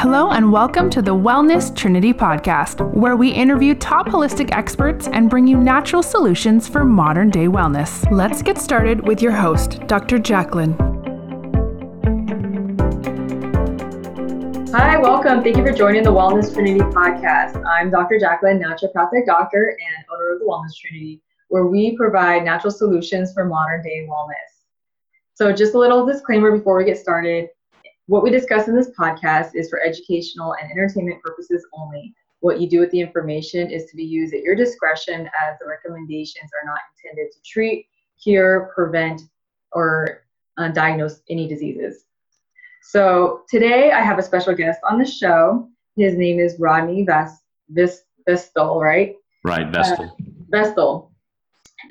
Hello, and welcome to the Wellness Trinity podcast, where we interview top holistic experts and bring you natural solutions for modern day wellness. Let's get started with your host, Dr. Jacqueline. Hi, welcome. Thank you for joining the Wellness Trinity podcast. I'm Dr. Jacqueline, naturopathic doctor and owner of the Wellness Trinity, where we provide natural solutions for modern day wellness. So, just a little disclaimer before we get started. What we discuss in this podcast is for educational and entertainment purposes only. What you do with the information is to be used at your discretion as the recommendations are not intended to treat, cure, prevent, or uh, diagnose any diseases. So today I have a special guest on the show. His name is Rodney Vest, Vest, Vestal, right? Right, Vestal. Uh, Vestal.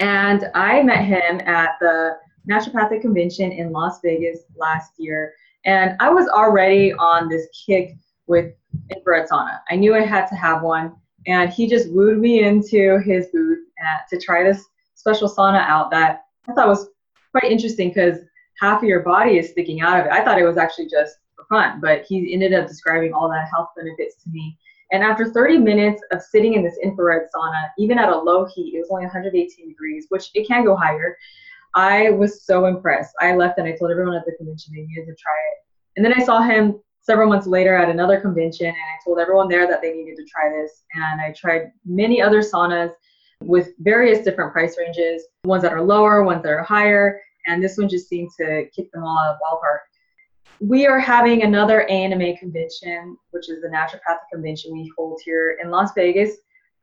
And I met him at the Naturopathic Convention in Las Vegas last year and I was already on this kick with infrared sauna. I knew I had to have one. And he just wooed me into his booth at, to try this special sauna out that I thought was quite interesting because half of your body is sticking out of it. I thought it was actually just for fun, but he ended up describing all the health benefits to me. And after 30 minutes of sitting in this infrared sauna, even at a low heat, it was only 118 degrees, which it can go higher. I was so impressed. I left and I told everyone at the convention they needed to try it. And then I saw him several months later at another convention and I told everyone there that they needed to try this. And I tried many other saunas with various different price ranges, ones that are lower, ones that are higher. And this one just seemed to kick them all out of the ballpark. We are having another ANMA convention, which is the naturopathic convention we hold here in Las Vegas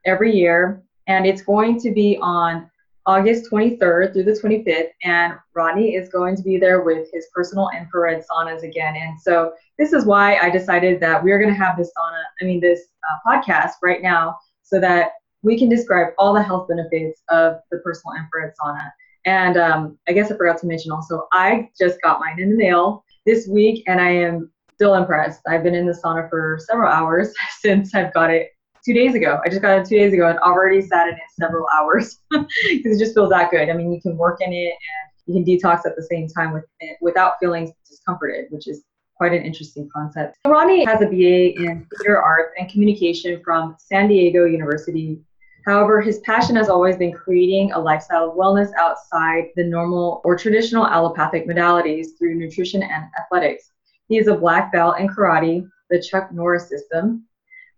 every year. And it's going to be on August 23rd through the 25th, and Rodney is going to be there with his personal infrared saunas again. And so this is why I decided that we are going to have this sauna, I mean, this uh, podcast right now, so that we can describe all the health benefits of the personal infrared sauna. And um, I guess I forgot to mention also, I just got mine in the mail this week, and I am still impressed. I've been in the sauna for several hours since I've got it two days ago. I just got it two days ago and already sat in it several hours because it just feels that good. I mean, you can work in it and you can detox at the same time with it without feeling discomforted, which is quite an interesting concept. Ronnie has a BA in theater arts and communication from San Diego University. However, his passion has always been creating a lifestyle of wellness outside the normal or traditional allopathic modalities through nutrition and athletics. He is a black belt in karate, the Chuck Norris system,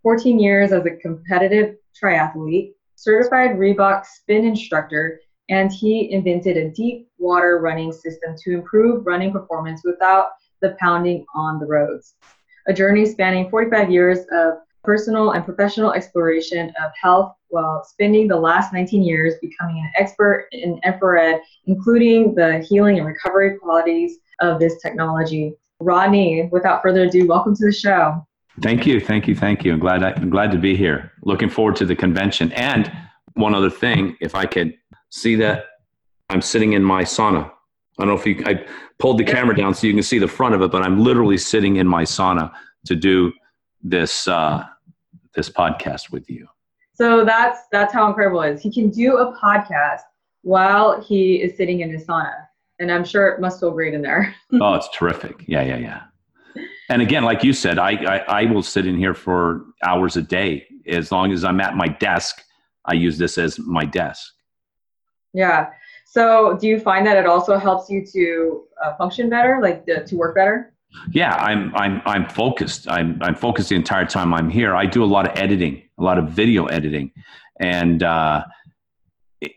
14 years as a competitive triathlete, certified Reebok spin instructor, and he invented a deep water running system to improve running performance without the pounding on the roads. A journey spanning 45 years of personal and professional exploration of health while spending the last 19 years becoming an expert in infrared, including the healing and recovery qualities of this technology. Rodney, without further ado, welcome to the show. Thank you, thank you, thank you. I'm glad I, am glad to be here. Looking forward to the convention. And one other thing, if I could see that I'm sitting in my sauna. I don't know if you I pulled the camera down so you can see the front of it, but I'm literally sitting in my sauna to do this uh, this podcast with you. So that's that's how incredible it is. He can do a podcast while he is sitting in his sauna, and I'm sure it must feel great in there. oh, it's terrific. Yeah, yeah, yeah. And again, like you said, I, I, I will sit in here for hours a day as long as I'm at my desk. I use this as my desk. Yeah. So, do you find that it also helps you to uh, function better, like the, to work better? Yeah, I'm I'm I'm focused. I'm I'm focused the entire time I'm here. I do a lot of editing, a lot of video editing, and uh,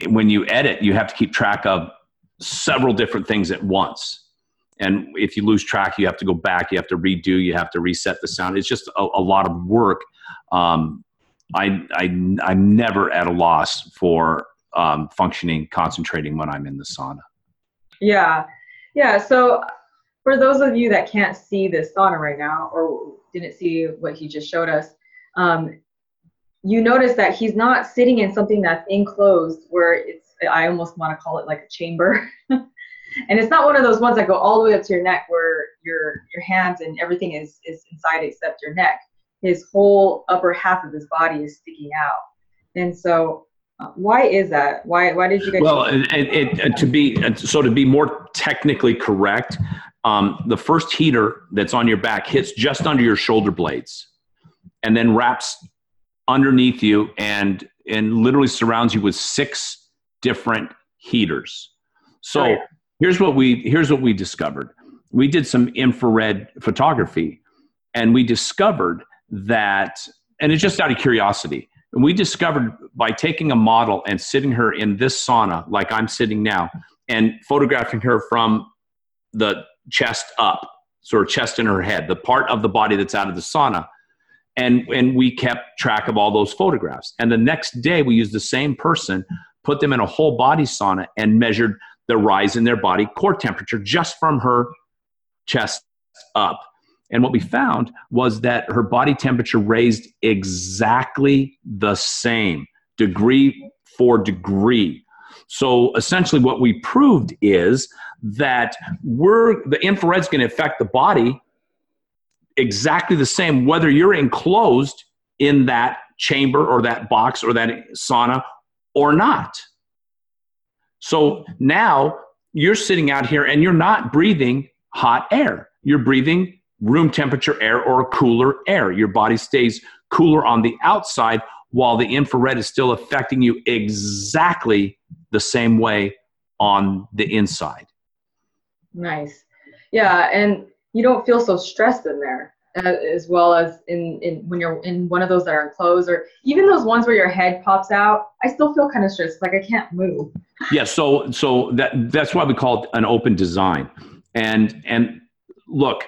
when you edit, you have to keep track of several different things at once and if you lose track you have to go back you have to redo you have to reset the sound. It's just a, a lot of work. Um, I, I i'm never at a loss for um, functioning concentrating when i'm in the sauna. Yeah. Yeah so for those of you that can't see this sauna right now or didn't see what he just showed us um, you notice that he's not sitting in something that's enclosed where it's i almost want to call it like a chamber and it's not one of those ones that go all the way up to your neck where your your hands and everything is is inside except your neck his whole upper half of his body is sticking out and so uh, why is that why why did you guys well it, it, it, to be so to be more technically correct um, the first heater that's on your back hits just under your shoulder blades and then wraps underneath you and and literally surrounds you with six different heaters. So Right. Here's what we here's what we discovered. We did some infrared photography and we discovered that and it's just out of curiosity. And we discovered by taking a model and sitting her in this sauna like I'm sitting now and photographing her from the chest up, sort of chest in her head, the part of the body that's out of the sauna and and we kept track of all those photographs and the next day we used the same person put them in a whole body sauna and measured the rise in their body core temperature just from her chest up and what we found was that her body temperature raised exactly the same degree for degree so essentially what we proved is that we're the infrared's going to affect the body exactly the same whether you're enclosed in that chamber or that box or that sauna or not. So now you're sitting out here and you're not breathing hot air. You're breathing room temperature air or cooler air. Your body stays cooler on the outside while the infrared is still affecting you exactly the same way on the inside. Nice. Yeah, and you don't feel so stressed in there Uh, as well as in, in when you're in one of those that are enclosed or even those ones where your head pops out. I still feel kind of stressed, like I can't move. Yeah, so so that that's why we call it an open design. And and look,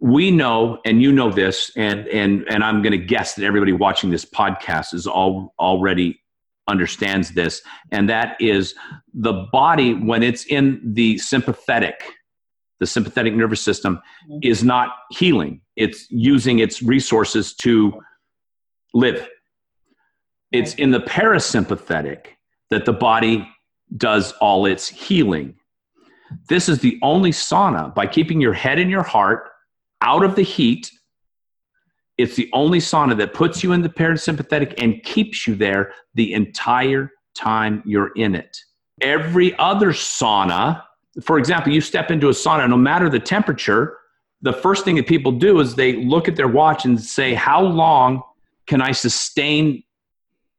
we know, and you know this, and and and I'm going to guess that everybody watching this podcast is all already understands this, and that is the body when it's in the sympathetic, the sympathetic nervous system mm-hmm. is not healing. It's using its resources to live. It's in the parasympathetic that the body does all its healing. This is the only sauna by keeping your head and your heart out of the heat. It's the only sauna that puts you in the parasympathetic and keeps you there the entire time you're in it. Every other sauna, for example, you step into a sauna, no matter the temperature, the first thing that people do is they look at their watch and say, How long can I sustain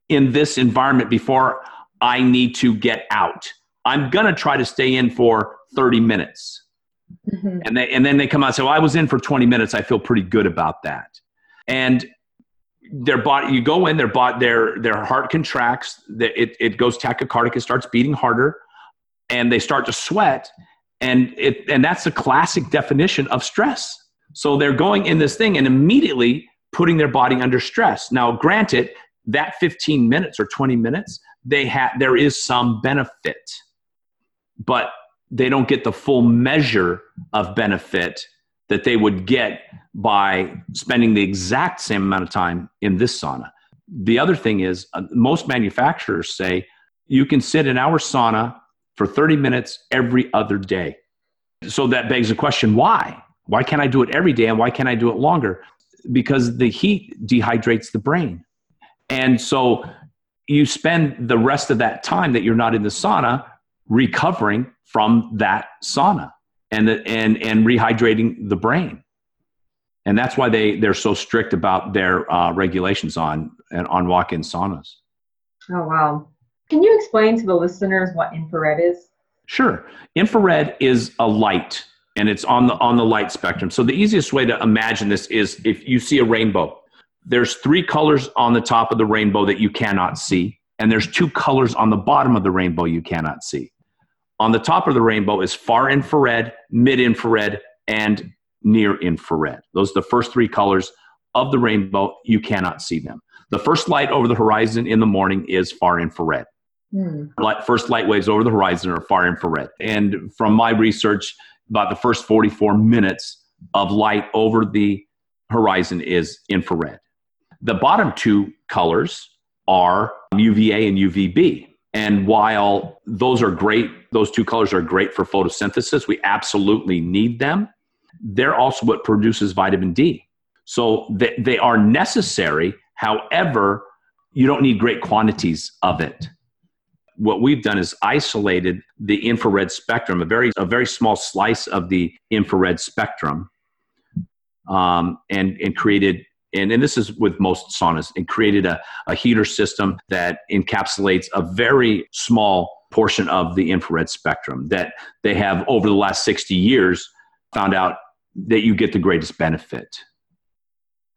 in this environment before I need to get out? I'm going to try to stay in for 30 minutes. Mhm. And, they, and then they come out and say, well, I was in for 20 minutes. I feel pretty good about that. And their body, you go in, their body, their, their heart contracts, it, it goes tachycardic, it starts beating harder, and they start to sweat. And, it, and that's the classic definition of stress. So they're going in this thing and immediately putting their body under stress. Now, granted, that 15 minutes or 20 minutes, they have there is some benefit, but they don't get the full measure of benefit that they would get by spending the exact same amount of time in this sauna. The other thing is, uh, most manufacturers say you can sit in our sauna for 30 minutes every other day. So that begs the question why? Why can't I do it every day and why can't I do it longer? Because the heat dehydrates the brain. And so you spend the rest of that time that you're not in the sauna recovering from that sauna and the, and and rehydrating the brain. And that's why they they're so strict about their uh, regulations on on walk-in saunas. Oh wow. Can you explain to the listeners what infrared is? Sure. Infrared is a light and it's on the on the light spectrum. So the easiest way to imagine this is if you see a rainbow. There's three colors on the top of the rainbow that you cannot see and there's two colors on the bottom of the rainbow you cannot see. On the top of the rainbow is far infrared, mid infrared and near infrared. Those are the first three colors of the rainbow. You cannot see them. The first light over the horizon in the morning is far infrared Hmm. light, first light waves over the horizon are far infrared. And from my research, about the first 44 minutes of light over the horizon is infrared. The bottom two colors are UVA and UVB. And while those are great, those two colors are great for photosynthesis, we absolutely need them. They're also what produces vitamin D. So they, they are necessary. However, you don't need great quantities of it what we've done is isolated the infrared spectrum, a very a very small slice of the infrared spectrum, um, and and created and, and this is with most saunas and created a, a heater system that encapsulates a very small portion of the infrared spectrum that they have over the last 60 years found out that you get the greatest benefit.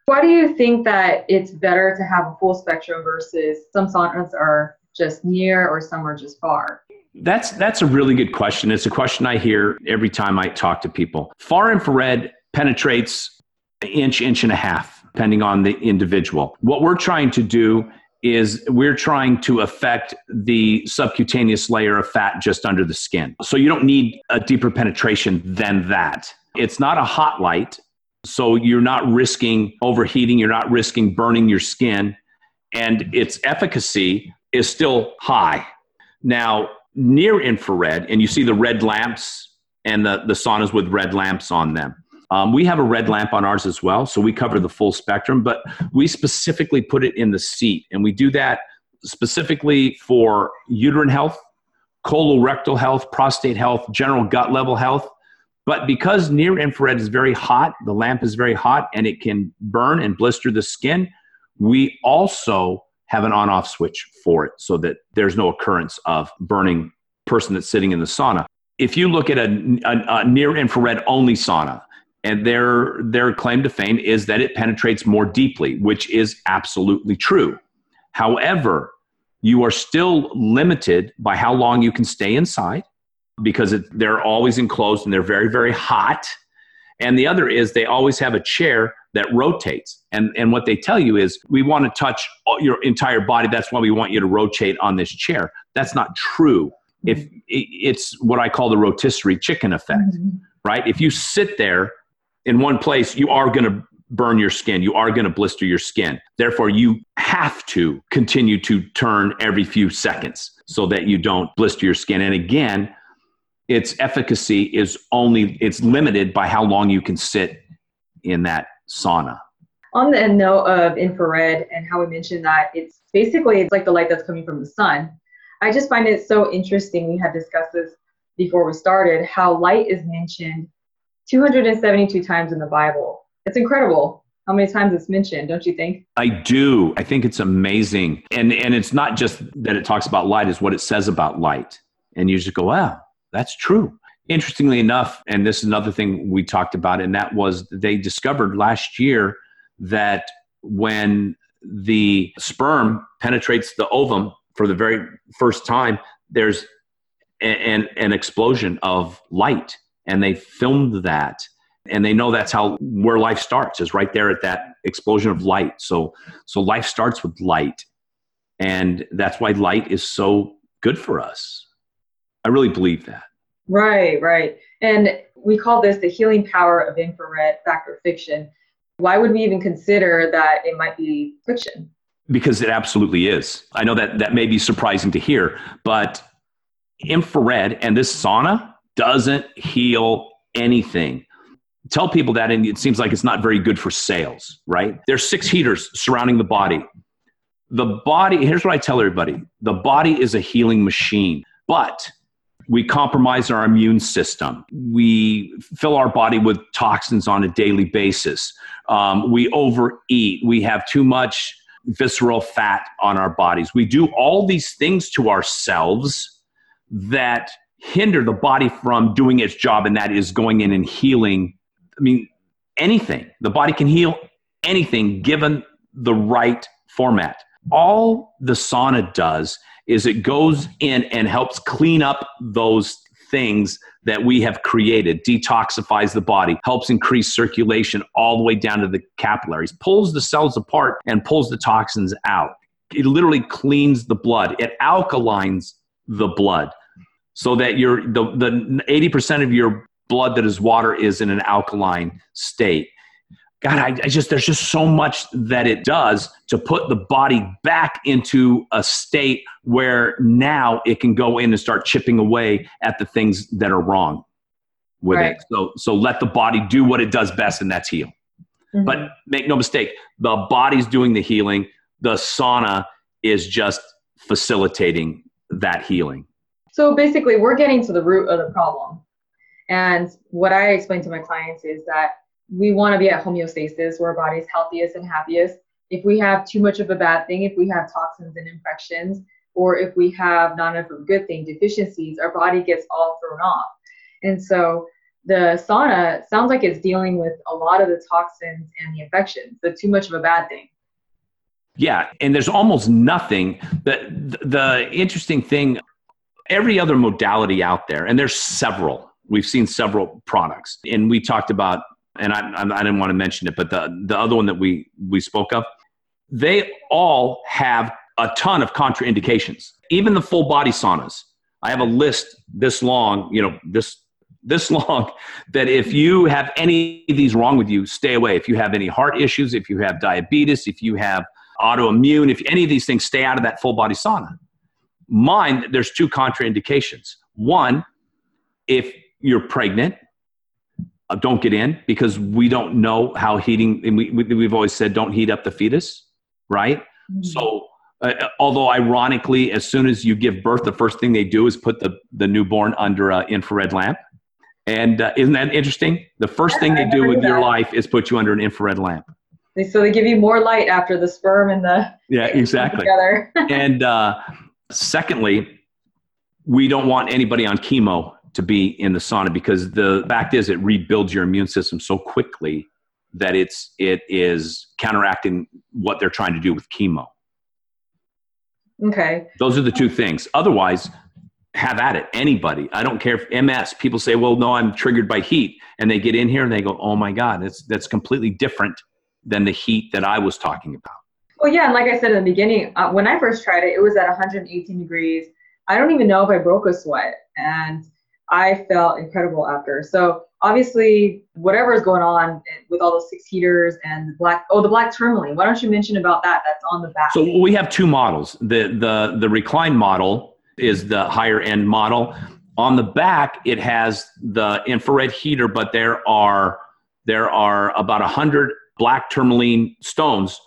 Why do you think that it's better to have a full spectrum versus some saunas are just near or some are just far? That's that's a really good question. It's a question I hear every time I talk to people. Far infrared penetrates an inch, inch and a half, depending on the individual. What we're trying to do is we're trying to affect the subcutaneous layer of fat just under the skin. So you don't need a deeper penetration than that. It's not a hot light, so you're not risking overheating, you're not risking burning your skin, and its efficacy is still high. Now, near infrared, and you see the red lamps and the, the saunas with red lamps on them. Um, we have a red lamp on ours as well, so we cover the full spectrum, but we specifically put it in the seat, and we do that specifically for uterine health, colorectal health, prostate health, general gut level health. But because near infrared is very hot, the lamp is very hot, and it can burn and blister the skin, we also have an on off switch for it so that there's no occurrence of burning person that's sitting in the sauna. If you look at a, a, a near infrared only sauna, and their their claim to fame is that it penetrates more deeply, which is absolutely true. However, you are still limited by how long you can stay inside because it, they're always enclosed and they're very very hot. And the other is they always have a chair that rotates. And, and what they tell you is, we want to touch your entire body. That's why we want you to rotate on this chair. That's not true. If it's what I call the rotisserie chicken effect, mm-hmm. right? If you sit there in one place, you are going to burn your skin. You are going to blister your skin. Therefore, you have to continue to turn every few seconds so that you don't blister your skin. And again, its efficacy is only it's limited by how long you can sit in that sauna. On the note of infrared and how we mentioned that it's basically it's like the light that's coming from the sun. I just find it so interesting. We had discussed this before we started how light is mentioned 272 times in the Bible. It's incredible how many times it's mentioned, don't you think? I do. I think it's amazing. And and it's not just that it talks about light, it's what it says about light. And you just go, wow, that's true. Interestingly enough, and this is another thing we talked about, and that was they discovered last year that when the sperm penetrates the ovum for the very first time, there's an, an explosion of light and they filmed that. And they know that's how where life starts is right there at that explosion of light. So so life starts with light and that's why light is so good for us i really believe that right right and we call this the healing power of infrared factor fiction why would we even consider that it might be fiction because it absolutely is i know that that may be surprising to hear but infrared and this sauna doesn't heal anything. Tell people that, and it seems like it's not very good for sales, right? There's six heaters surrounding the body. The body, here's what I tell everybody the body is a healing machine, but we compromise our immune system. We fill our body with toxins on a daily basis. Um, we overeat. We have too much visceral fat on our bodies. We do all these things to ourselves that hinder the body from doing its job, and that is going in and healing. I mean, anything. The body can heal anything given the right format. All the sauna does is it goes in and helps clean up those things that we have created, detoxifies the body, helps increase circulation all the way down to the capillaries, pulls the cells apart and pulls the toxins out. It literally cleans the blood, it alkalines the blood so that your the, the 80% of your blood that is water is in an alkaline state god I, I, just there's just so much that it does to put the body back into a state where now it can go in and start chipping away at the things that are wrong with right. it so so let the body do what it does best and that's heal mm-hmm. but make no mistake the body's doing the healing the sauna is just facilitating that healing. So basically, we're getting to the root of the problem. And what I explain to my clients is that we want to be at homeostasis where our body's healthiest and happiest. If we have too much of a bad thing, if we have toxins and infections, or if we have not enough of a good thing, deficiencies, our body gets all thrown off. And so the sauna sounds like it's dealing with a lot of the toxins and the infections, the too much of a bad thing. Yeah, and there's almost nothing. The the interesting thing, every other modality out there, and there's several. We've seen several products, and we talked about, and I, I didn't want to mention it, but the the other one that we we spoke of, they all have a ton of contraindications. Even the full body saunas. I have a list this long, you know, this this long that if you have any of these wrong with you, stay away. If you have any heart issues, if you have diabetes, if you have autoimmune, if any of these things, stay out of that full body sauna. Mine, there's two contraindications. One, if you're pregnant, uh, don't get in because we don't know how heating, and we, we, have always said don't heat up the fetus, right? Mm-hmm. So, uh, although ironically, as soon as you give birth, the first thing they do is put the, the newborn under an infrared lamp. And uh, isn't that interesting? The first thing they do with your life is put you under an infrared lamp. So they give you more light after the sperm and the yeah exactly together. and uh, secondly, we don't want anybody on chemo to be in the sauna because the fact is it rebuilds your immune system so quickly that it's it is counteracting what they're trying to do with chemo. Okay. Those are the two things. Otherwise, have at it. Anybody. I don't care if MS. People say, "Well, no, I'm triggered by heat," and they get in here and they go, "Oh my God, that's that's completely different than the heat that I was talking about." Well, yeah, and like I said in the beginning, uh, when I first tried it, it was at 118 degrees. I don't even know if I broke a sweat, and I felt incredible after. So obviously, whatever is going on with all those six heaters and the black oh the black tourmaline. Why don't you mention about that? That's on the back. So we have two models. The the the recline model is the higher end model. On the back, it has the infrared heater, but there are there are about a hundred black tourmaline stones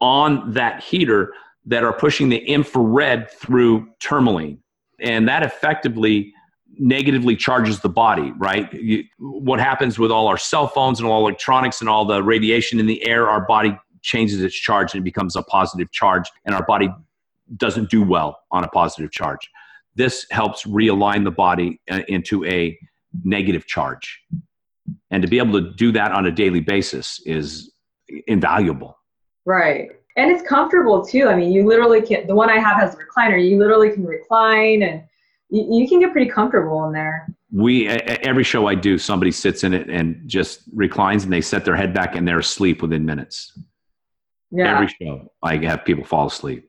on that heater that are pushing the infrared through tourmaline, and that effectively negatively charges the body, right? You, what happens with all our cell phones and all electronics and all the radiation in the air, our body changes its charge and it becomes a positive charge, and our body doesn't do well on a positive charge. This helps realign the body uh, into a negative charge. And to be able to do that on a daily basis is invaluable. Right. And it's comfortable too. I mean, you literally can, the one I have has a recliner. You literally can recline and you, you can get pretty comfortable in there. We, every show I do, somebody sits in it and just reclines and they set their head back and they're asleep within minutes. Yeah. Every show, I have people fall asleep.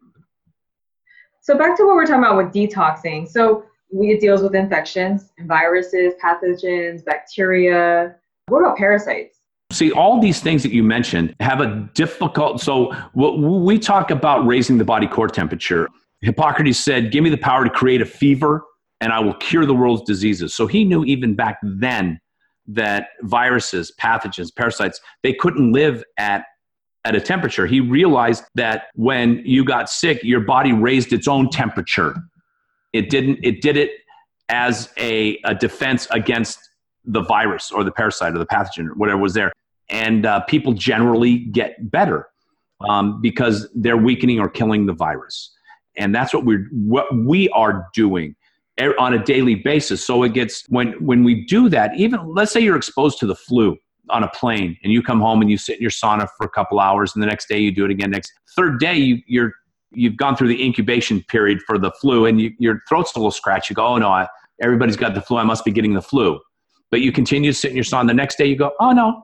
So back to what we're talking about with detoxing. So we, it deals with infections and viruses, pathogens, bacteria. What about parasites? See, all these things that you mentioned have a difficult. So we talk about raising the body core temperature. Hippocrates said, "Give me the power to create a fever, and I will cure the world's diseases." So he knew even back then that viruses, pathogens, parasites, they couldn't live at at a temperature. He realized that when you got sick, your body raised its own temperature. It didn't, it did it as a, a defense against the virus or the parasite or the pathogen or whatever was there. And uh, people generally get better um, because they're weakening or killing the virus. And that's what we're what we are doing Er, on a daily basis. So it gets when when we do that, even let's say you're exposed to the flu on a plane and you come home and you sit in your sauna for a couple hours and the next day you do it again next third day you, you're you've gone through the incubation period for the flu and you, your throat's a little scratch you go oh no I, everybody's got the flu. I must be getting the flu. But you continue to sit in your sauna. The next day you go oh no.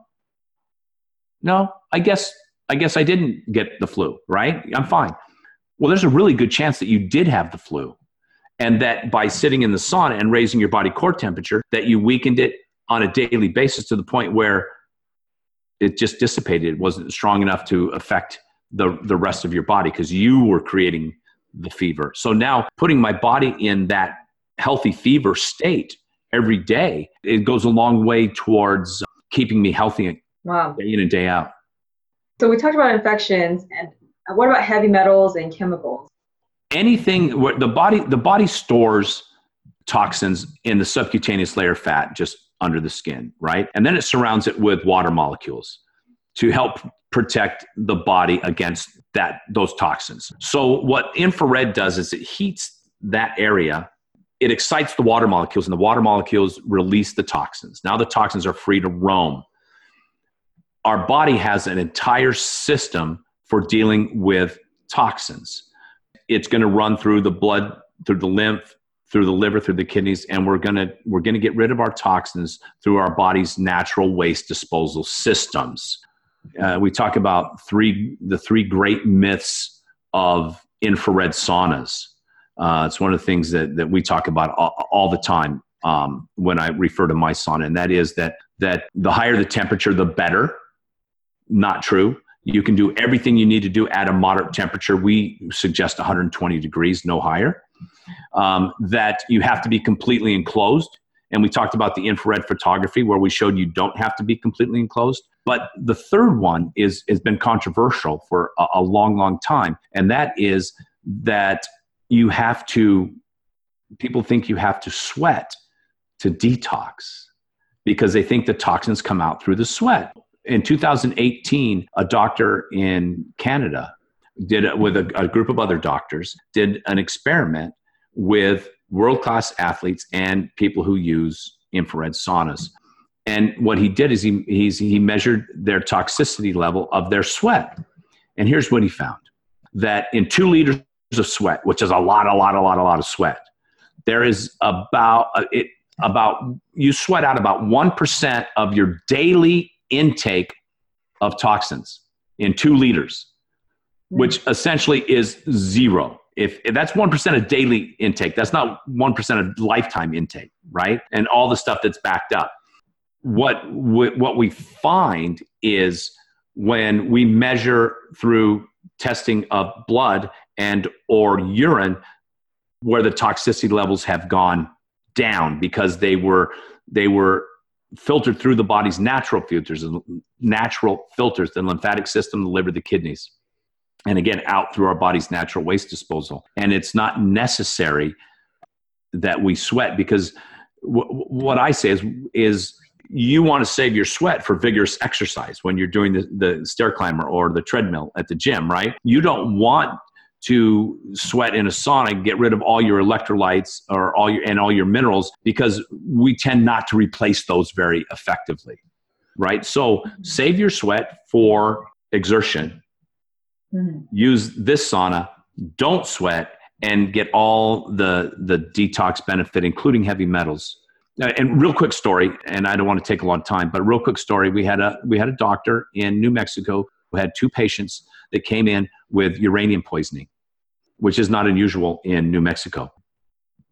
No i guess i guess i didn't get the flu right? I'm fine. Well there's a really good chance that you did have the flu and that by sitting in the sauna and raising your body core temperature that you weakened it on a daily basis to the point where it just dissipated. It wasn't strong enough to affect the, the rest of your body because you were creating the fever. So now putting my body in that healthy fever state every day, it goes a long way towards keeping me healthy wow. day in and day out. So we talked about infections and what about heavy metals and chemicals? Anything the body the body stores toxins in the subcutaneous layer fat just under the skin, right? And then it surrounds it with water molecules to help protect the body against that those toxins. So what infrared does is it heats that area it excites the water molecules and the water molecules release the toxins. Now the toxins are free to roam. Our body has an entire system for dealing with toxins. It's going to run through the blood, through the lymph, through the liver, through the kidneys, and we're going to we're going to get rid of our toxins through our body's natural waste disposal systems. Uh, we talk about three the three great myths of infrared saunas uh, it's one of the things that, that we talk about all, all the time um, when I refer to my sauna, and that is that that the higher the temperature, the better. Not true. You can do everything you need to do at a moderate temperature. We suggest 120 degrees, no higher. Um, that you have to be completely enclosed. And we talked about the infrared photography where we showed you don't have to be completely enclosed. But the third one is has been controversial for a, a long, long time, and that is that you have to people think you have to sweat to detox because they think the toxins come out through the sweat. In 2018, a doctor in Canada did it with a, a group of other doctors did an experiment with world-class athletes and people who use infrared saunas. And what he did is he, he measured their toxicity level of their sweat. And here's what he found that in two liters of sweat, which is a lot, a lot, a lot, a lot of sweat. There is about uh, it about you sweat out about one percent of your daily intake of toxins in two liters, hmm. which essentially is zero. If, if that's one percent of daily intake, that's not one percent of lifetime intake, right? And all the stuff that's backed up. What what we find is when we measure through testing of blood and or urine where the toxicity levels have gone down because they were they were filtered through the body's natural filters and natural filters the lymphatic system the liver the kidneys and again out through our body's natural waste disposal. And it's not necessary that we sweat because w- what i say is is you want to save your sweat for vigorous exercise when you're doing the, the stair climber or the treadmill at the gym right? You don't want to sweat in a sauna get rid of all your electrolytes or all your and all your minerals because we tend not to replace those very effectively right? So save your sweat for exertion. Mm-hmm. use this sauna. Don't sweat and get all the the detox benefit including heavy metals. And real quick story and i don't want to take a long time but real quick story. We had a we had a doctor in new mexico who had two patients that came in with uranium poisoning, which is not unusual in New Mexico.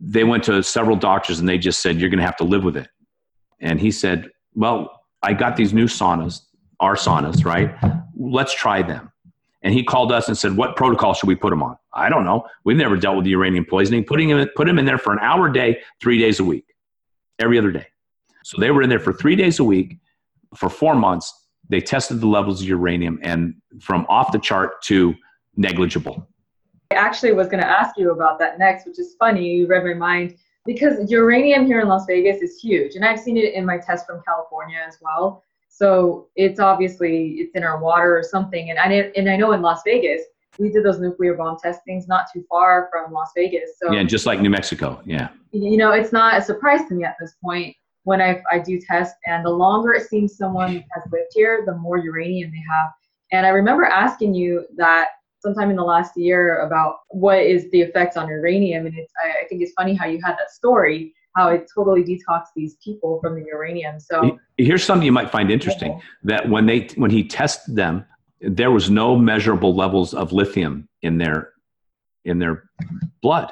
They went to several doctors and they just said, You're going to have to live with it. And he said, Well, I got these new saunas, our saunas, right? Let's try them. And he called us and said, What protocol should we put him on? I don't know. We've never dealt with uranium poisoning. Putting him, put him in there for an hour a day, three days a week, every other day. So they were in there for three days a week for four months they tested the levels of uranium and from off the chart to negligible. I actually was going to ask you about that next, which is funny. You read my mind because uranium here in Las Vegas is huge, and I've seen it in my test from California as well. So it's obviously it's in our water or something. And I and I know in Las Vegas we did those nuclear bomb testings not too far from Las Vegas. So yeah, just like New Mexico. Yeah. You know, it's not a surprise to me at this point when I, I do test. And the longer it seems someone has lived here, the more uranium they have. And I remember asking you that sometime in the last year about what is the effects on uranium. And it's, I, I think it's funny how you had that story, how it totally detoxed these people from the uranium. So here's something you might find interesting that when they, when he tested them, there was no measurable levels of lithium in their, in their blood.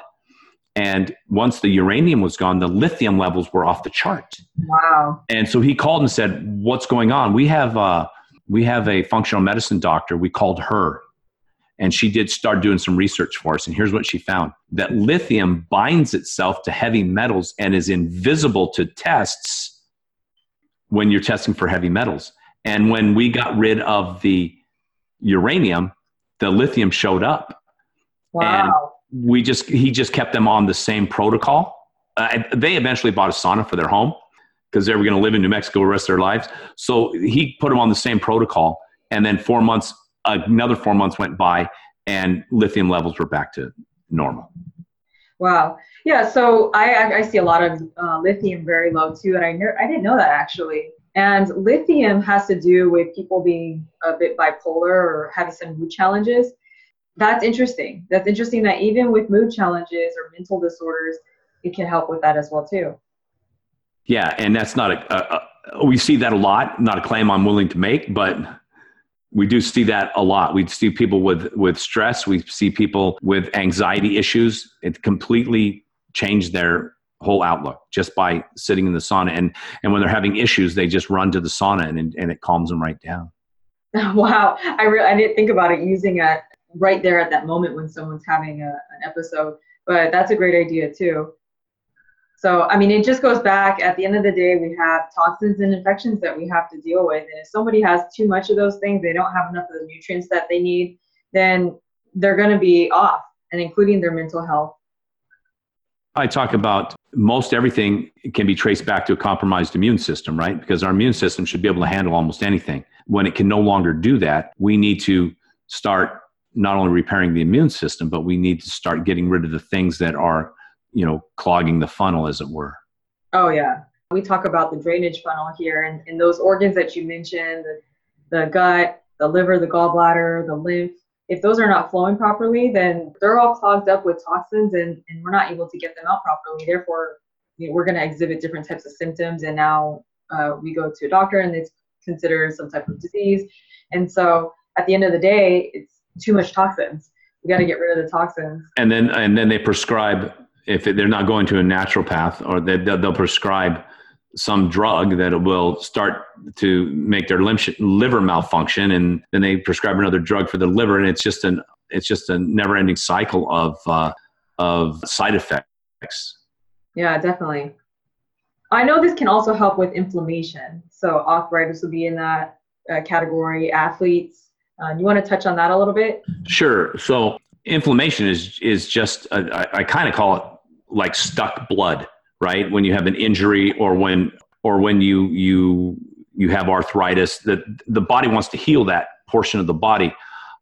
And once the uranium was gone, the lithium levels were off the chart. Wow. And so he called and said, What's going on? We have, uh, we have a functional medicine doctor. We called her. And she did start doing some research for us. And here's what she found that lithium binds itself to heavy metals and is invisible to tests when you're testing for heavy metals. And when we got rid of the uranium, the lithium showed up. Wow we just he just kept them on the same protocol. Uh, they eventually bought a sauna for their home because they were going to live in New Mexico the rest of their lives. So he put them on the same protocol, and then four months, another four months went by, and lithium levels were back to normal. Wow. Yeah. So I I see a lot of uh, lithium very low too, and I ne- I didn't know that actually. And lithium has to do with people being a bit bipolar or having some mood challenges. That's interesting. That's interesting that even with mood challenges or mental disorders, it can help with that as well too. Yeah, and that's not a, a, a we see that a lot. Not a claim I'm willing to make, but we do see that a lot. We see people with with stress. We see people with anxiety issues. It completely changed their whole outlook just by sitting in the sauna. And and when they're having issues, they just run to the sauna and and it calms them right down. Wow, I really I didn't think about it using it right there at that moment when someone's having a, an episode. But that's a great idea too. So, I mean, it just goes back at the end of the day, we have toxins and infections that we have to deal with. And if somebody has too much of those things, they don't have enough of the nutrients that they need, then they're going to be off, and including their mental health. I talk about most everything can be traced back to a compromised immune system, right? Because our immune system should be able to handle almost anything. When it can no longer do that, we need to start not only repairing the immune system, but we need to start getting rid of the things that are, you know, clogging the funnel, as it were. Oh, yeah. We talk about the drainage funnel here and, and those organs that you mentioned the, the gut, the liver, the gallbladder, the lymph. If those are not flowing properly, then they're all clogged up with toxins and, and we're not able to get them out properly. Therefore, you know, we're going to exhibit different types of symptoms. And now uh, we go to a doctor and it's considered some type of disease. And so at the end of the day, it's too much toxins. We got to get rid of the toxins. And then and then they prescribe if they're not going to a naturopath or they, they'll prescribe some drug that will start to make their liver malfunction and then they prescribe another drug for the liver and it's just an it's just a never ending cycle of uh, of side effects yeah definitely i know this can also help with inflammation so arthritis would be in that uh, category athletes uh, you want to touch on that a little bit? Sure. So inflammation is is just a, I, I kind of call it like stuck blood, right? When you have an injury or when or when you you you have arthritis, that the body wants to heal that portion of the body.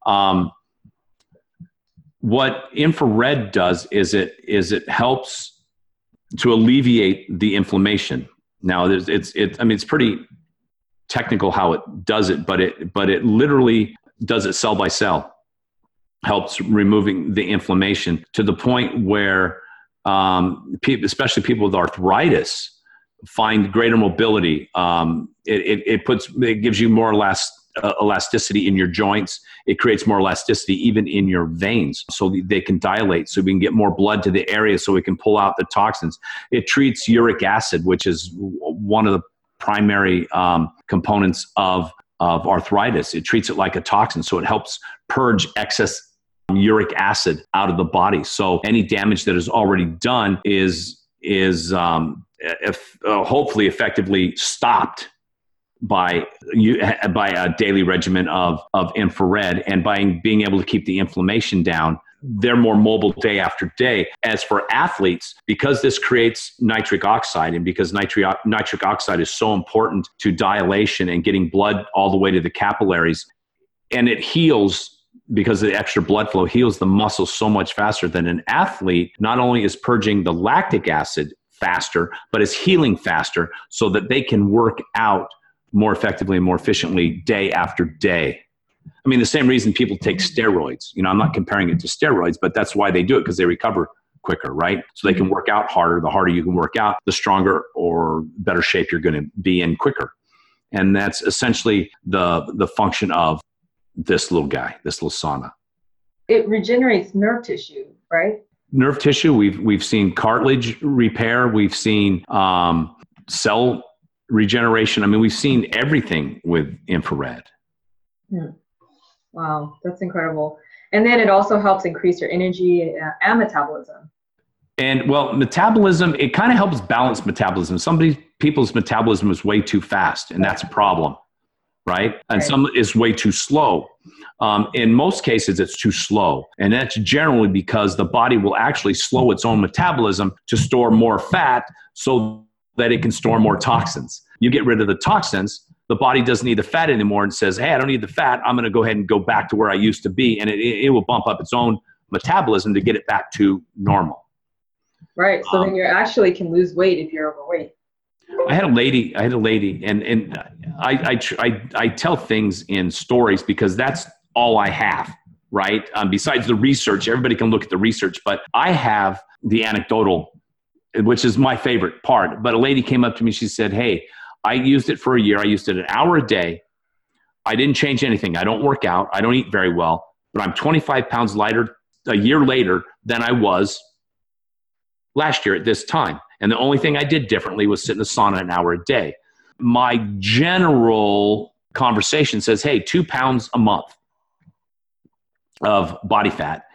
Um, what infrared does is it is it helps to alleviate the inflammation. Now, there's, it's it. I mean, it's pretty technical how it does it, but it but it literally does it cell by cell, helps removing the inflammation to the point where, um, especially people with arthritis, find greater mobility. Um, it, it, it, puts it gives you more elast, uh, elasticity in your joints. It creates more elasticity even in your veins, so they can dilate, so we can get more blood to the area, so we can pull out the toxins. It treats uric acid, which is one of the primary um, components of of arthritis. It treats it like a toxin, so it helps purge excess uric acid out of the body. So any damage that is already done is is um, if, uh, hopefully effectively stopped by you, by a daily regimen of of infrared and by being able to keep the inflammation down they're more mobile day after day. As for athletes, because this creates nitric oxide and because nitric, nitric oxide is so important to dilation and getting blood all the way to the capillaries, and it heals because the extra blood flow heals the muscle so much faster than an athlete not only is purging the lactic acid faster, but is healing faster so that they can work out more effectively and more efficiently day after day. I mean, the same reason people take steroids. You know, I'm not comparing it to steroids, but that's why they do it because they recover quicker, right? So they can work out harder. The harder you can work out, the stronger or better shape you're going to be in quicker. And that's essentially the the function of this little guy, this little sauna. It regenerates nerve tissue, right? Nerve tissue. We've we've seen cartilage repair. We've seen um, cell regeneration. I mean, we've seen everything with infrared. Hmm. Wow, that's incredible. And then it also helps increase your energy uh, and metabolism. And well, metabolism, it kind of helps balance metabolism. Some people's metabolism is way too fast, and that's a problem. right? And Right. some is way too slow. Um, in most cases, it's too slow. And that's generally because the body will actually slow its own metabolism to store more fat so that it can store more toxins. You get rid of the toxins, the body doesn't need the fat anymore and says, hey, I don't need the fat. I'm going to go ahead and go back to where I used to be. And it, it will bump up its own metabolism to get it back to normal. Right. So Um, then you actually can lose weight if you're overweight. I had a lady. I had a lady, and and I I tr- I, I tell things in stories because that's all I have, right? Um, besides the research, everybody can look at the research, but I have the anecdotal, which is my favorite part. But a lady came up to me. She said, "Hey, I used it for a year. I used it an hour a day. I didn't change anything. I don't work out. I don't eat very well, but I'm 25 pounds lighter a year later than I was last year at this time. And the only thing I did differently was sit in the sauna an hour a day. My general conversation says, hey, two pounds a month of body fat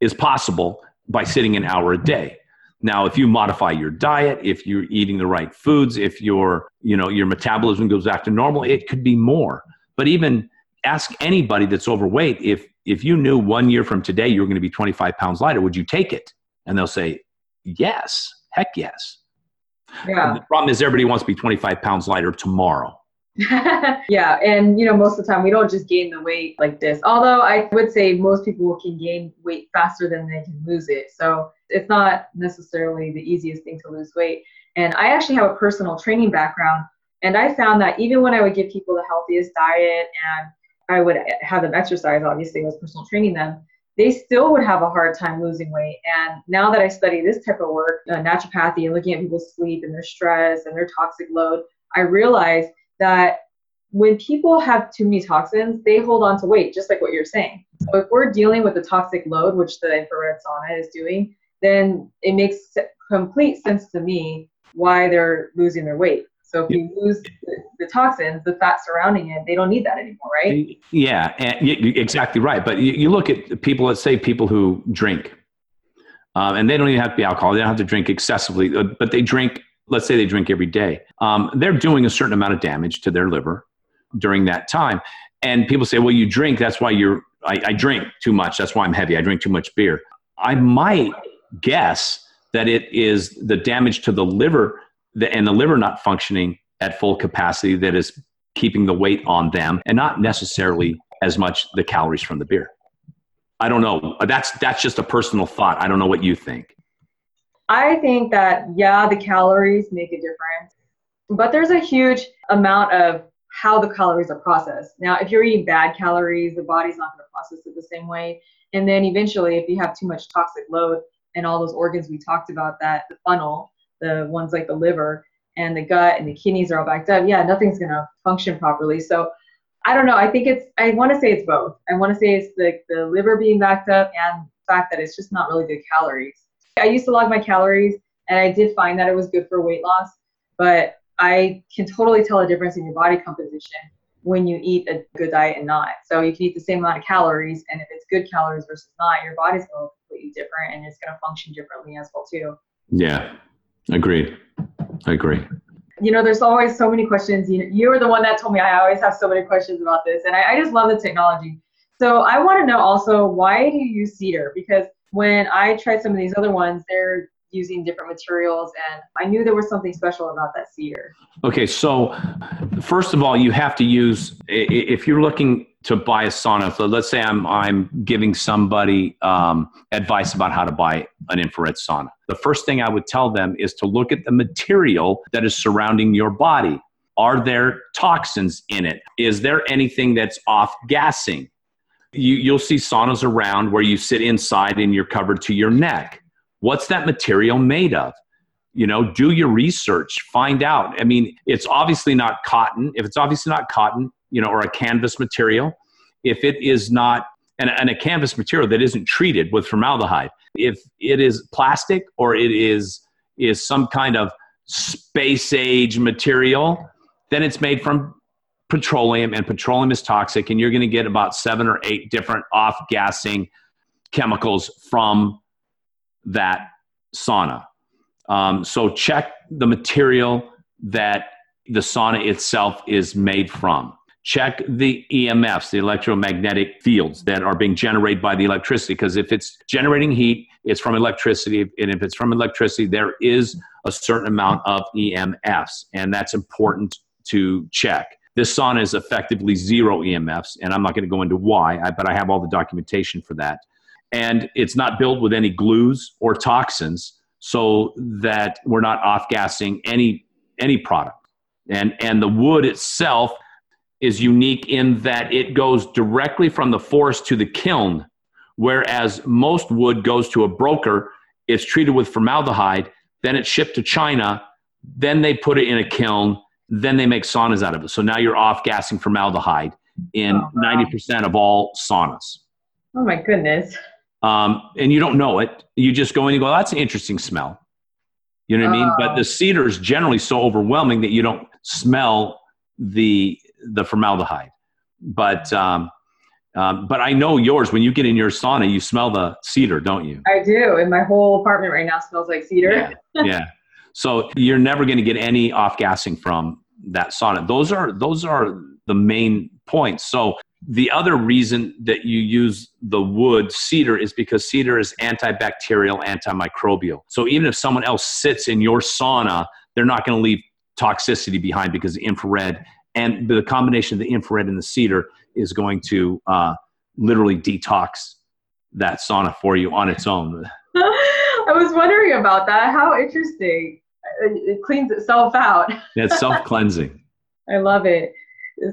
is possible by sitting an hour a day. Now, if you modify your diet, if you're eating the right foods, if your, you know, your metabolism goes back to normal, it could be more. But even ask anybody that's overweight if if you knew one year from today you were going to be 25 pounds lighter, would you take it? And they'll say, yes, heck yes. Yeah. And the problem is everybody wants to be 25 pounds lighter tomorrow. yeah, and you know, most of the time we don't just gain the weight like this. Although I would say most people can gain weight faster than they can lose it. So it's not necessarily the easiest thing to lose weight. And I actually have a personal training background, and I found that even when I would give people the healthiest diet and I would have them exercise, obviously, I was personal training them, they still would have a hard time losing weight. And now that I study this type of work, uh, naturopathy, and looking at people's sleep and their stress and their toxic load, I realize that when people have too many toxins, they hold on to weight, just like what you're saying. So if we're dealing with the toxic load, which the infrared sauna is doing, then it makes complete sense to me why they're losing their weight. So if you lose the, the toxins, the fat surrounding it, they don't need that anymore, right? Yeah, and you, you- exactly right. But you, you look at people, let's say people who drink, um, and they don't even have to be alcohol. They don't have to drink excessively, uh, but they drink. Let's say they drink every day. Um, they're doing a certain amount of damage to their liver during that time. And people say, "Well, you drink. That's why you're." I, I drink too much. That's why I'm heavy. I drink too much beer. I might guess that it is the damage to the liver and the liver not functioning at full capacity that is keeping the weight on them and not necessarily as much the calories from the beer. I don't know. That's that's just a personal thought. I don't know what you think. I think that, yeah, the calories make a difference, but there's a huge amount of how the calories are processed. Now, if you're eating bad calories, the body's not going to process it the same way. And then eventually, if you have too much toxic load and all those organs we talked about, that the funnel, the ones like the liver and the gut and the kidneys are all backed up, yeah, nothing's going to function properly. So I don't know. I think it's, I want to say it's both. I want to say it's the, the liver being backed up and the fact that it's just not really good calories. I used to log my calories and I did find that it was good for weight loss, but I can totally tell a difference in your body composition when you eat a good diet and not. So you can eat the same amount of calories, and if it's good calories versus not, your body's going to look completely different and it's going to function differently as well too. Yeah, agreed. I agree. You know, there's always so many questions. You, you were the one that told me I always have so many questions about this, and I, I just love the technology. So I want to know also why do you use cedar? Because when I tried some of these other ones, they're using different materials, and I knew there was something special about that cedar. Okay, so first of all, you have to use if you're looking to buy a sauna. So let's say I'm I'm giving somebody um, advice about how to buy an infrared sauna. The first thing I would tell them is to look at the material that is surrounding your body. Are there toxins in it? Is there anything that's off gassing? You, you'll see saunas around where you sit inside and you're covered to your neck. What's that material made of? you know do your research find out i mean it's obviously not cotton if it's obviously not cotton you know or a canvas material if it is not and, and a canvas material that isn't treated with formaldehyde if it is plastic or it is is some kind of space age material then it's made from petroleum and petroleum is toxic and you're going to get about seven or eight different off gassing chemicals from that sauna um, so check the material that the sauna itself is made from. check the EMFs, the electromagnetic fields that are being generated by the electricity. Because if it's generating heat, it's from electricity. And if it's from electricity, there is a certain amount of EMFs. And that's important to check. This sauna is effectively zero EMFs. And I'm not going to go into why, but I have all the documentation for that. And it's not built with any glues or toxins so that we're not off gassing any, any product. And, and the wood itself is unique in that it goes directly from the forest to the kiln, whereas most wood goes to a broker, it's treated with formaldehyde, then it's shipped to China, then they put it in a kiln, then they make saunas out of it. So now you're off gassing formaldehyde in oh, wow. 90% of all saunas. Oh my goodness. Um, and you don't know it. You just go in and go, that's an interesting smell. You know what I mean? But the oh. cedar is generally so overwhelming that you don't smell the the formaldehyde. But um, um, but I know yours. When you get in your sauna, you smell the cedar, don't you? I do, and my whole apartment right now smells like cedar. Yeah. yeah. So you're never going to get any off gassing from that sauna. Those are those are the main points. So the other reason that you use the wood cedar is because cedar is antibacterial, antimicrobial. So even if someone else sits in your sauna, they're not going to leave toxicity behind because the infrared and the combination of the infrared and the cedar is going to uh, literally detox that sauna for you on its own. I was wondering about that. How interesting. It cleans itself out. it's self cleansing. I love it.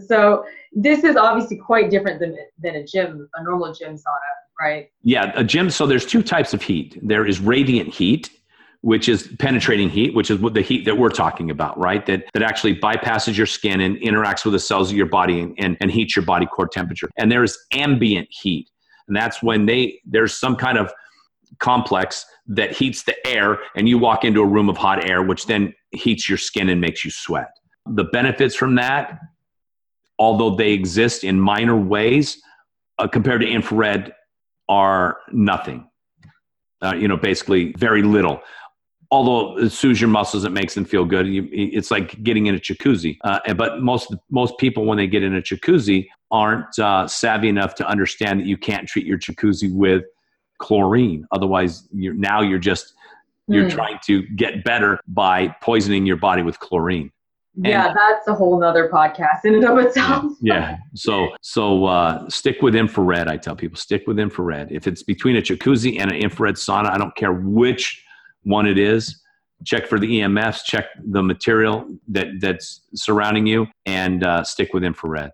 So this is obviously quite different than than a gym, a normal gym sauna, right? Yeah, a gym. So there's two types of heat. There is radiant heat, which is penetrating heat, which is what the heat that we're talking about, right? That that actually bypasses your skin and interacts with the cells of your body and, and, and heats your body core temperature. And there is ambient heat. And that's when they there's some kind of complex that heats the air and you walk into a room of hot air, which then heats your skin and makes you sweat. The benefits from that, although they exist in minor ways, uh, compared to infrared, are nothing. Uh, you know, basically very little although it soothes your muscles, it makes them feel good. You, it's like getting in a jacuzzi. Uh, but most most people, when they get in a jacuzzi, aren't uh, savvy enough to understand that you can't treat your jacuzzi with chlorine. Otherwise, you're, now you're just you're mm. trying to get better by poisoning your body with chlorine. yeah, that's a whole nother podcast in and of itself. yeah. So so uh, stick with infrared. I tell people stick with infrared. If it's between a jacuzzi and an infrared sauna, I don't care which one it is check for the emfs check the material that that's surrounding you and uh, stick with infrared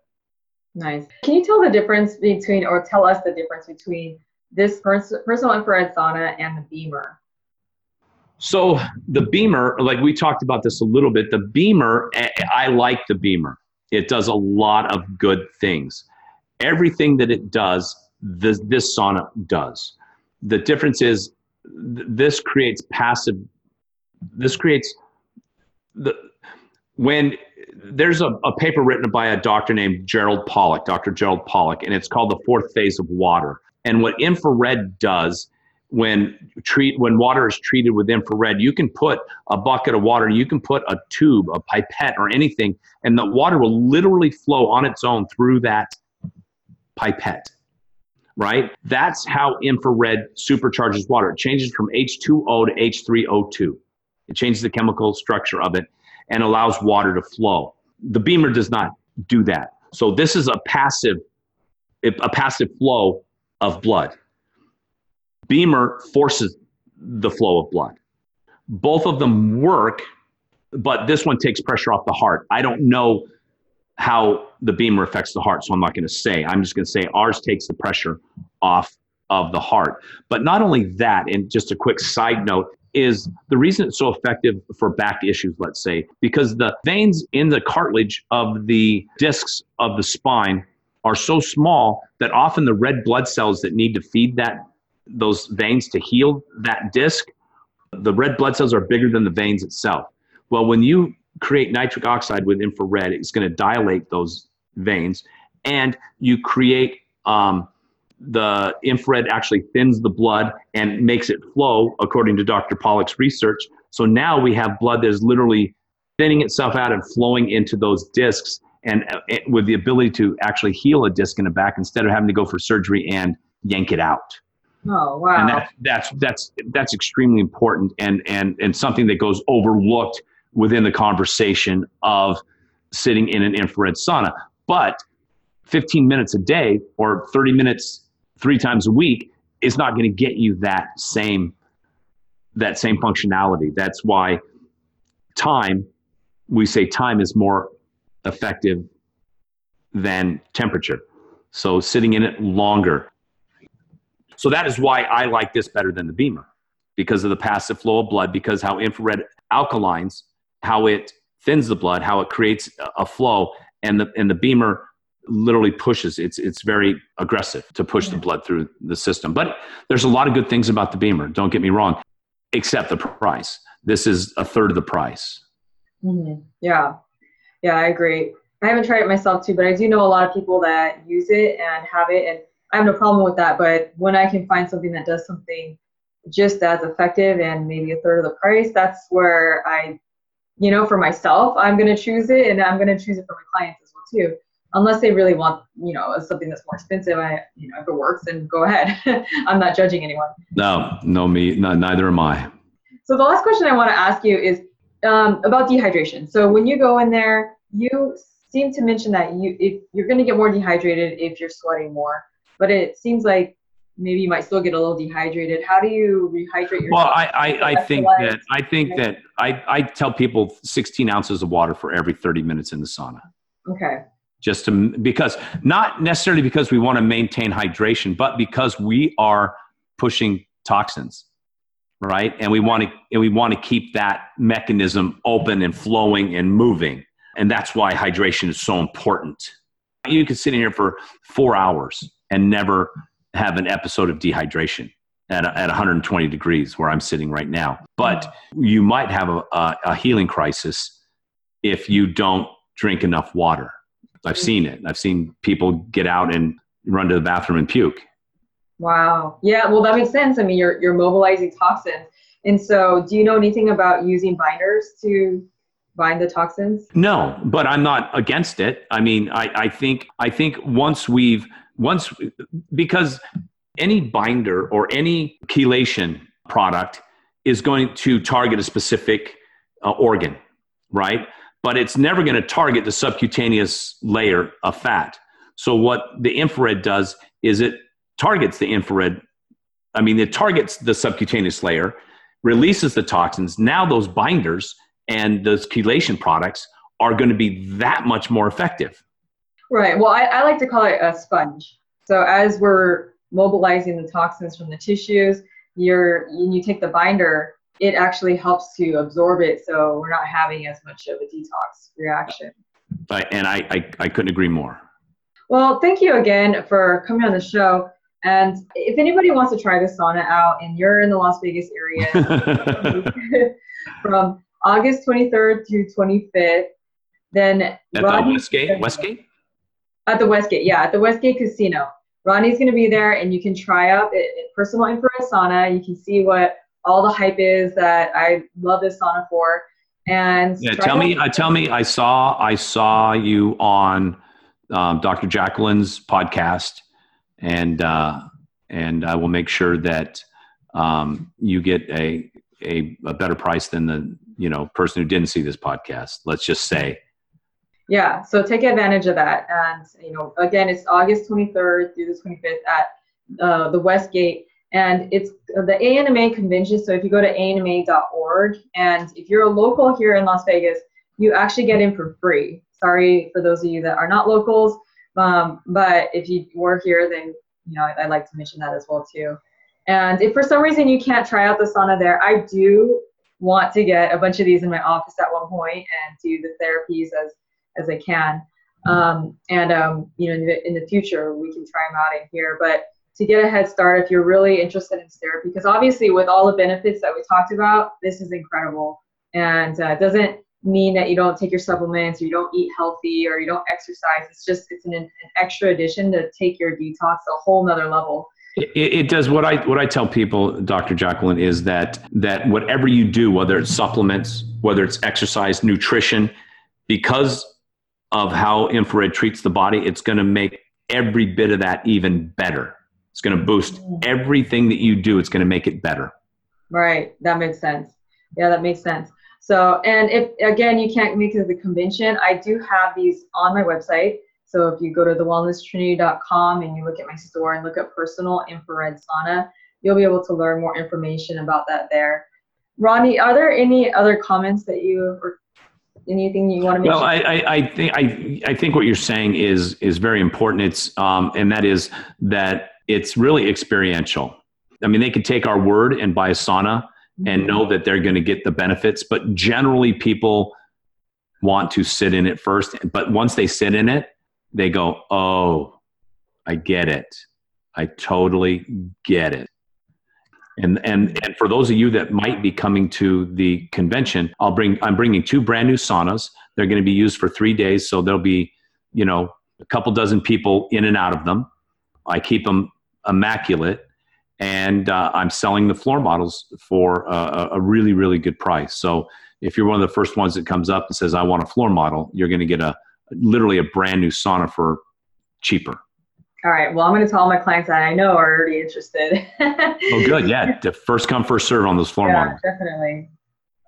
nice can you tell the difference between or tell us the difference between this pers- personal infrared sauna and the BEMER? so the BEMER, like we talked about this a little bit the BEMER, eh, eh, i like the BEMER. it does a lot of good things everything that it does this, this sauna does the difference is this creates passive this creates the when there's a, a paper written by a doctor named Gerald Pollack, Dr. Gerald Pollack, and it's called the fourth phase of water. And what infrared does when treat when water is treated with infrared, you can put a bucket of water, you can put a tube, a pipette, or anything, and the water will literally flow on its own through that pipette right? That's how infrared supercharges water. It changes from H2O to H3O2. It changes the chemical structure of it and allows water to flow. The BEMER does not do that. So this is a passive a passive flow of blood. BEMER forces the flow of blood. Both of them work, but this one takes pressure off the heart. I don't know how the BEMER affects the heart. So I'm not going to say. I'm just going to say ours takes the pressure off of the heart. But not only that, and just a quick side note, is the reason it's so effective for back issues, let's say, because the veins in the cartilage of the discs of the spine are so small that often the red blood cells that need to feed that those veins to heal that disc, the red blood cells are bigger than the veins itself. Well, when you create nitric oxide with infrared, it's going to dilate those veins, and you create um, the infrared actually thins the blood and makes it flow, according to Dr. Pollack's research. So now we have blood that is literally thinning itself out and flowing into those discs and uh, it, with the ability to actually heal a disc in the back instead of having to go for surgery and yank it out. Oh wow! And that's that's that's that's extremely important and and and something that goes overlooked within the conversation of sitting in an infrared sauna. But 15 minutes a day or 30 minutes three times a week is not going to get you that same that same functionality. That's why time we say time is more effective than temperature. So sitting in it longer. So that is why I like this better than the BEMER because of the passive flow of blood, because how infrared alkalines, how it thins the blood, how it creates a flow, and the and the BEMER literally pushes. It's it's very aggressive to push the blood through the system. But there's a lot of good things about the BEMER. Don't get me wrong, except the price. This is a third of the price. Mm-hmm. Yeah, yeah, I agree. I haven't tried it myself too, but I do know a lot of people that use it and have it, and I have no problem with that. But when I can find something that does something just as effective and maybe a third of the price, that's where I, you know, for myself, I'm going to choose it, and I'm going to choose it for my clients as well too. Unless they really want, you know, something that's more expensive, I, you know, if it works, then go ahead. I'm not judging anyone. No, no, me, no, neither am I. So the last question I want to ask you is um, about dehydration. So when you go in there, you seem to mention that you if you're going to get more dehydrated if you're sweating more, but it seems like maybe you might still get a little dehydrated. How do you rehydrate yourself? Well, I, I, I think that I think that I, I tell people 16 ounces of water for every 30 minutes in the sauna. Okay. Just to because not necessarily because we want to maintain hydration, but because we are pushing toxins right? And we want to and we want to keep that mechanism open and flowing and moving. And that's why hydration is so important. You can sit in here for four hours and never have an episode of dehydration at, at 120 degrees where I'm sitting right now. But you might have a, a, a healing crisis if you don't drink enough water. I've seen it. I've seen people get out and run to the bathroom and puke Wow. Yeah, well, that makes sense. I mean, you're, you're mobilizing toxins. And so, do you know anything about using binders to bind the toxins? No, but I'm not against it. I mean, I, I think I think once we've once because any binder or any chelation product is going to target a specific uh, organ, right? But it's never going to target the subcutaneous layer of fat. So what the infrared does is it targets the infrared. I mean, it targets the subcutaneous layer, releases the toxins. Now those binders and those chelation products are going to be that much more effective. Right. Well, I, I like to call it a sponge. So as we're mobilizing the toxins from the tissues, you're you take the binder, it actually helps to absorb it, so we're not having as much of a detox reaction. Right, and I, I, I couldn't agree more. Well, thank you again for coming on the show. And if anybody wants to try this sauna out and you're in the Las Vegas area from August 23rd through 25th, then at Rodney, the Westgate, Westgate? At the Westgate, yeah, at the Westgate Casino. Ronnie's going to be there and you can try out personal infrared sauna. You can see what all the hype is that I love this sauna for. And yeah, tell me, I uh, tell me, I saw, I saw you on um, Dr. Jacqueline's podcast and uh, and I will make sure that um, you get a, a a better price than the you know person who didn't see this podcast. Let's just say. Yeah, so take advantage of that, and you know, again, it's August 23rd through the 25th at uh, the Westgate, and it's the ANMA convention. So if you go to anma.org, and if you're a local here in Las Vegas, you actually get in for free. Sorry for those of you that are not locals. Um, but if you were here, then you know I'd like to mention that as well too. And if for some reason you can't try out the sauna there, I do want to get a bunch of these in my office at one point and do the therapies as as I can. Um, and um, you know, in the, in the, future, we can try them out in here. But to get a head start, if you're really interested in therapy, because obviously with all the benefits that we talked about, this is incredible, and uh, doesn't mean that you don't take your supplements or you don't eat healthy or you don't exercise. It's just it's an, an extra addition to take your detox a whole nother level. It, it, does what I what I tell people, Dr. Jacqueline, is that that whatever you do, whether it's supplements, whether it's exercise, nutrition, because of how infrared treats the body, it's going to make every bit of that even better. It's going to boost Mm. everything that you do. It's going to make it better. Right. That makes sense. Yeah, that makes sense. So, and if again you can't make it to the convention, I do have these on my website. So if you go to thewellnesstrinity.com and you look at my store and look at personal infrared sauna, you'll be able to learn more information about that there. Ronnie, are there any other comments that you or anything you want to mention? Well, I, I, I think I, I think what you're saying is is very important. It's um, and that is that it's really experiential. I mean, they could take our word and buy a sauna and mm-hmm. know that they're going to get the benefits, but generally people want to sit in it first. But once they sit in it, they go, "Oh, I get it. I totally get it." And and and for those of you that might be coming to the convention, I'll bring I'm bringing two brand new saunas. They're going to be used for three days, so there'll be you know a couple dozen people in and out of them. I keep them immaculate, and uh, I'm selling the floor models for a, a really really good price. So if you're one of the first ones that comes up and says I want a floor model, you're going to get a literally a brand new sauna for cheaper. All right. Well, I'm going to tell all my clients that I know are already interested. Oh, good. Yeah, first come first serve on those floor yeah, models. definitely.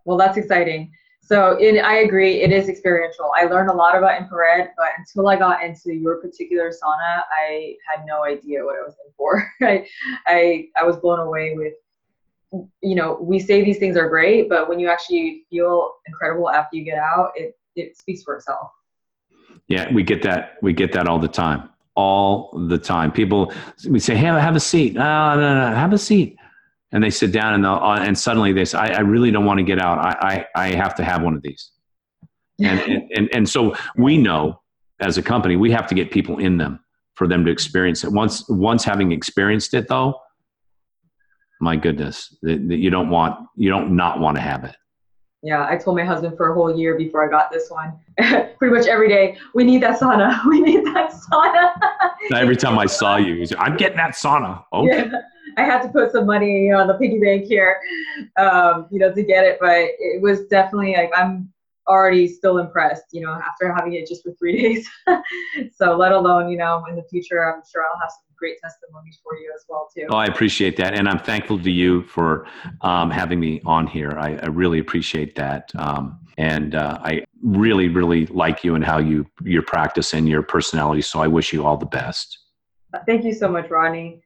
Well, that's exciting. So, I agree, it is experiential. I learned a lot about infrared, but until I got into your particular sauna, I had no idea what I was in for. I, I, I was blown away with, you know, we say these things are great, but when you actually feel incredible after you get out, it, it speaks for itself. Yeah, we get that. We get that all the time. All the time. People, we say, "Hey, have a seat." Ah, no, no, no, have a seat. And they sit down, and they'll, uh, and suddenly they say, I, "I really don't want to get out. I, I, I have to have one of these." And, and and and so we know as a company, we have to get people in them for them to experience it. Once once having experienced it, though, my goodness, that, that you don't want you don't not want to have it. Yeah, I told my husband for a whole year before I got this one. Pretty much every day, we need that sauna. We need that sauna. Every time I saw you, I'm getting that sauna. Okay. Yeah, I had to put some money on the piggy bank here, um, you know, to get it. But it was definitely like I'm already still impressed, you know, after having it just for three days. so let alone, you know, in the future, I'm sure I'll have some great testimonies for you as well too. Oh, I appreciate that, and I'm thankful to you for um, having me on here. I, I really appreciate that, um, and uh, I really, really like you and how you your practice and your personality. So I wish you all the best. Thank you so much, Ronnie.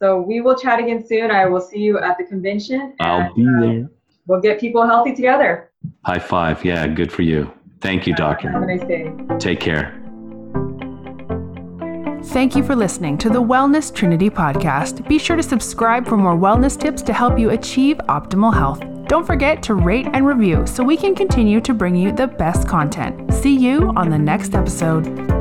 So we will chat again soon. I will see you at the convention. I'll and, be uh, there. We'll get people healthy together. High five. Yeah, good for you. Thank you, Doctor. Have a nice day. Take care. Thank you for listening to the Wellness Trinity podcast. Be sure to subscribe for more wellness tips to help you achieve optimal health. Don't forget to rate and review so we can continue to bring you the best content. See you on the next episode.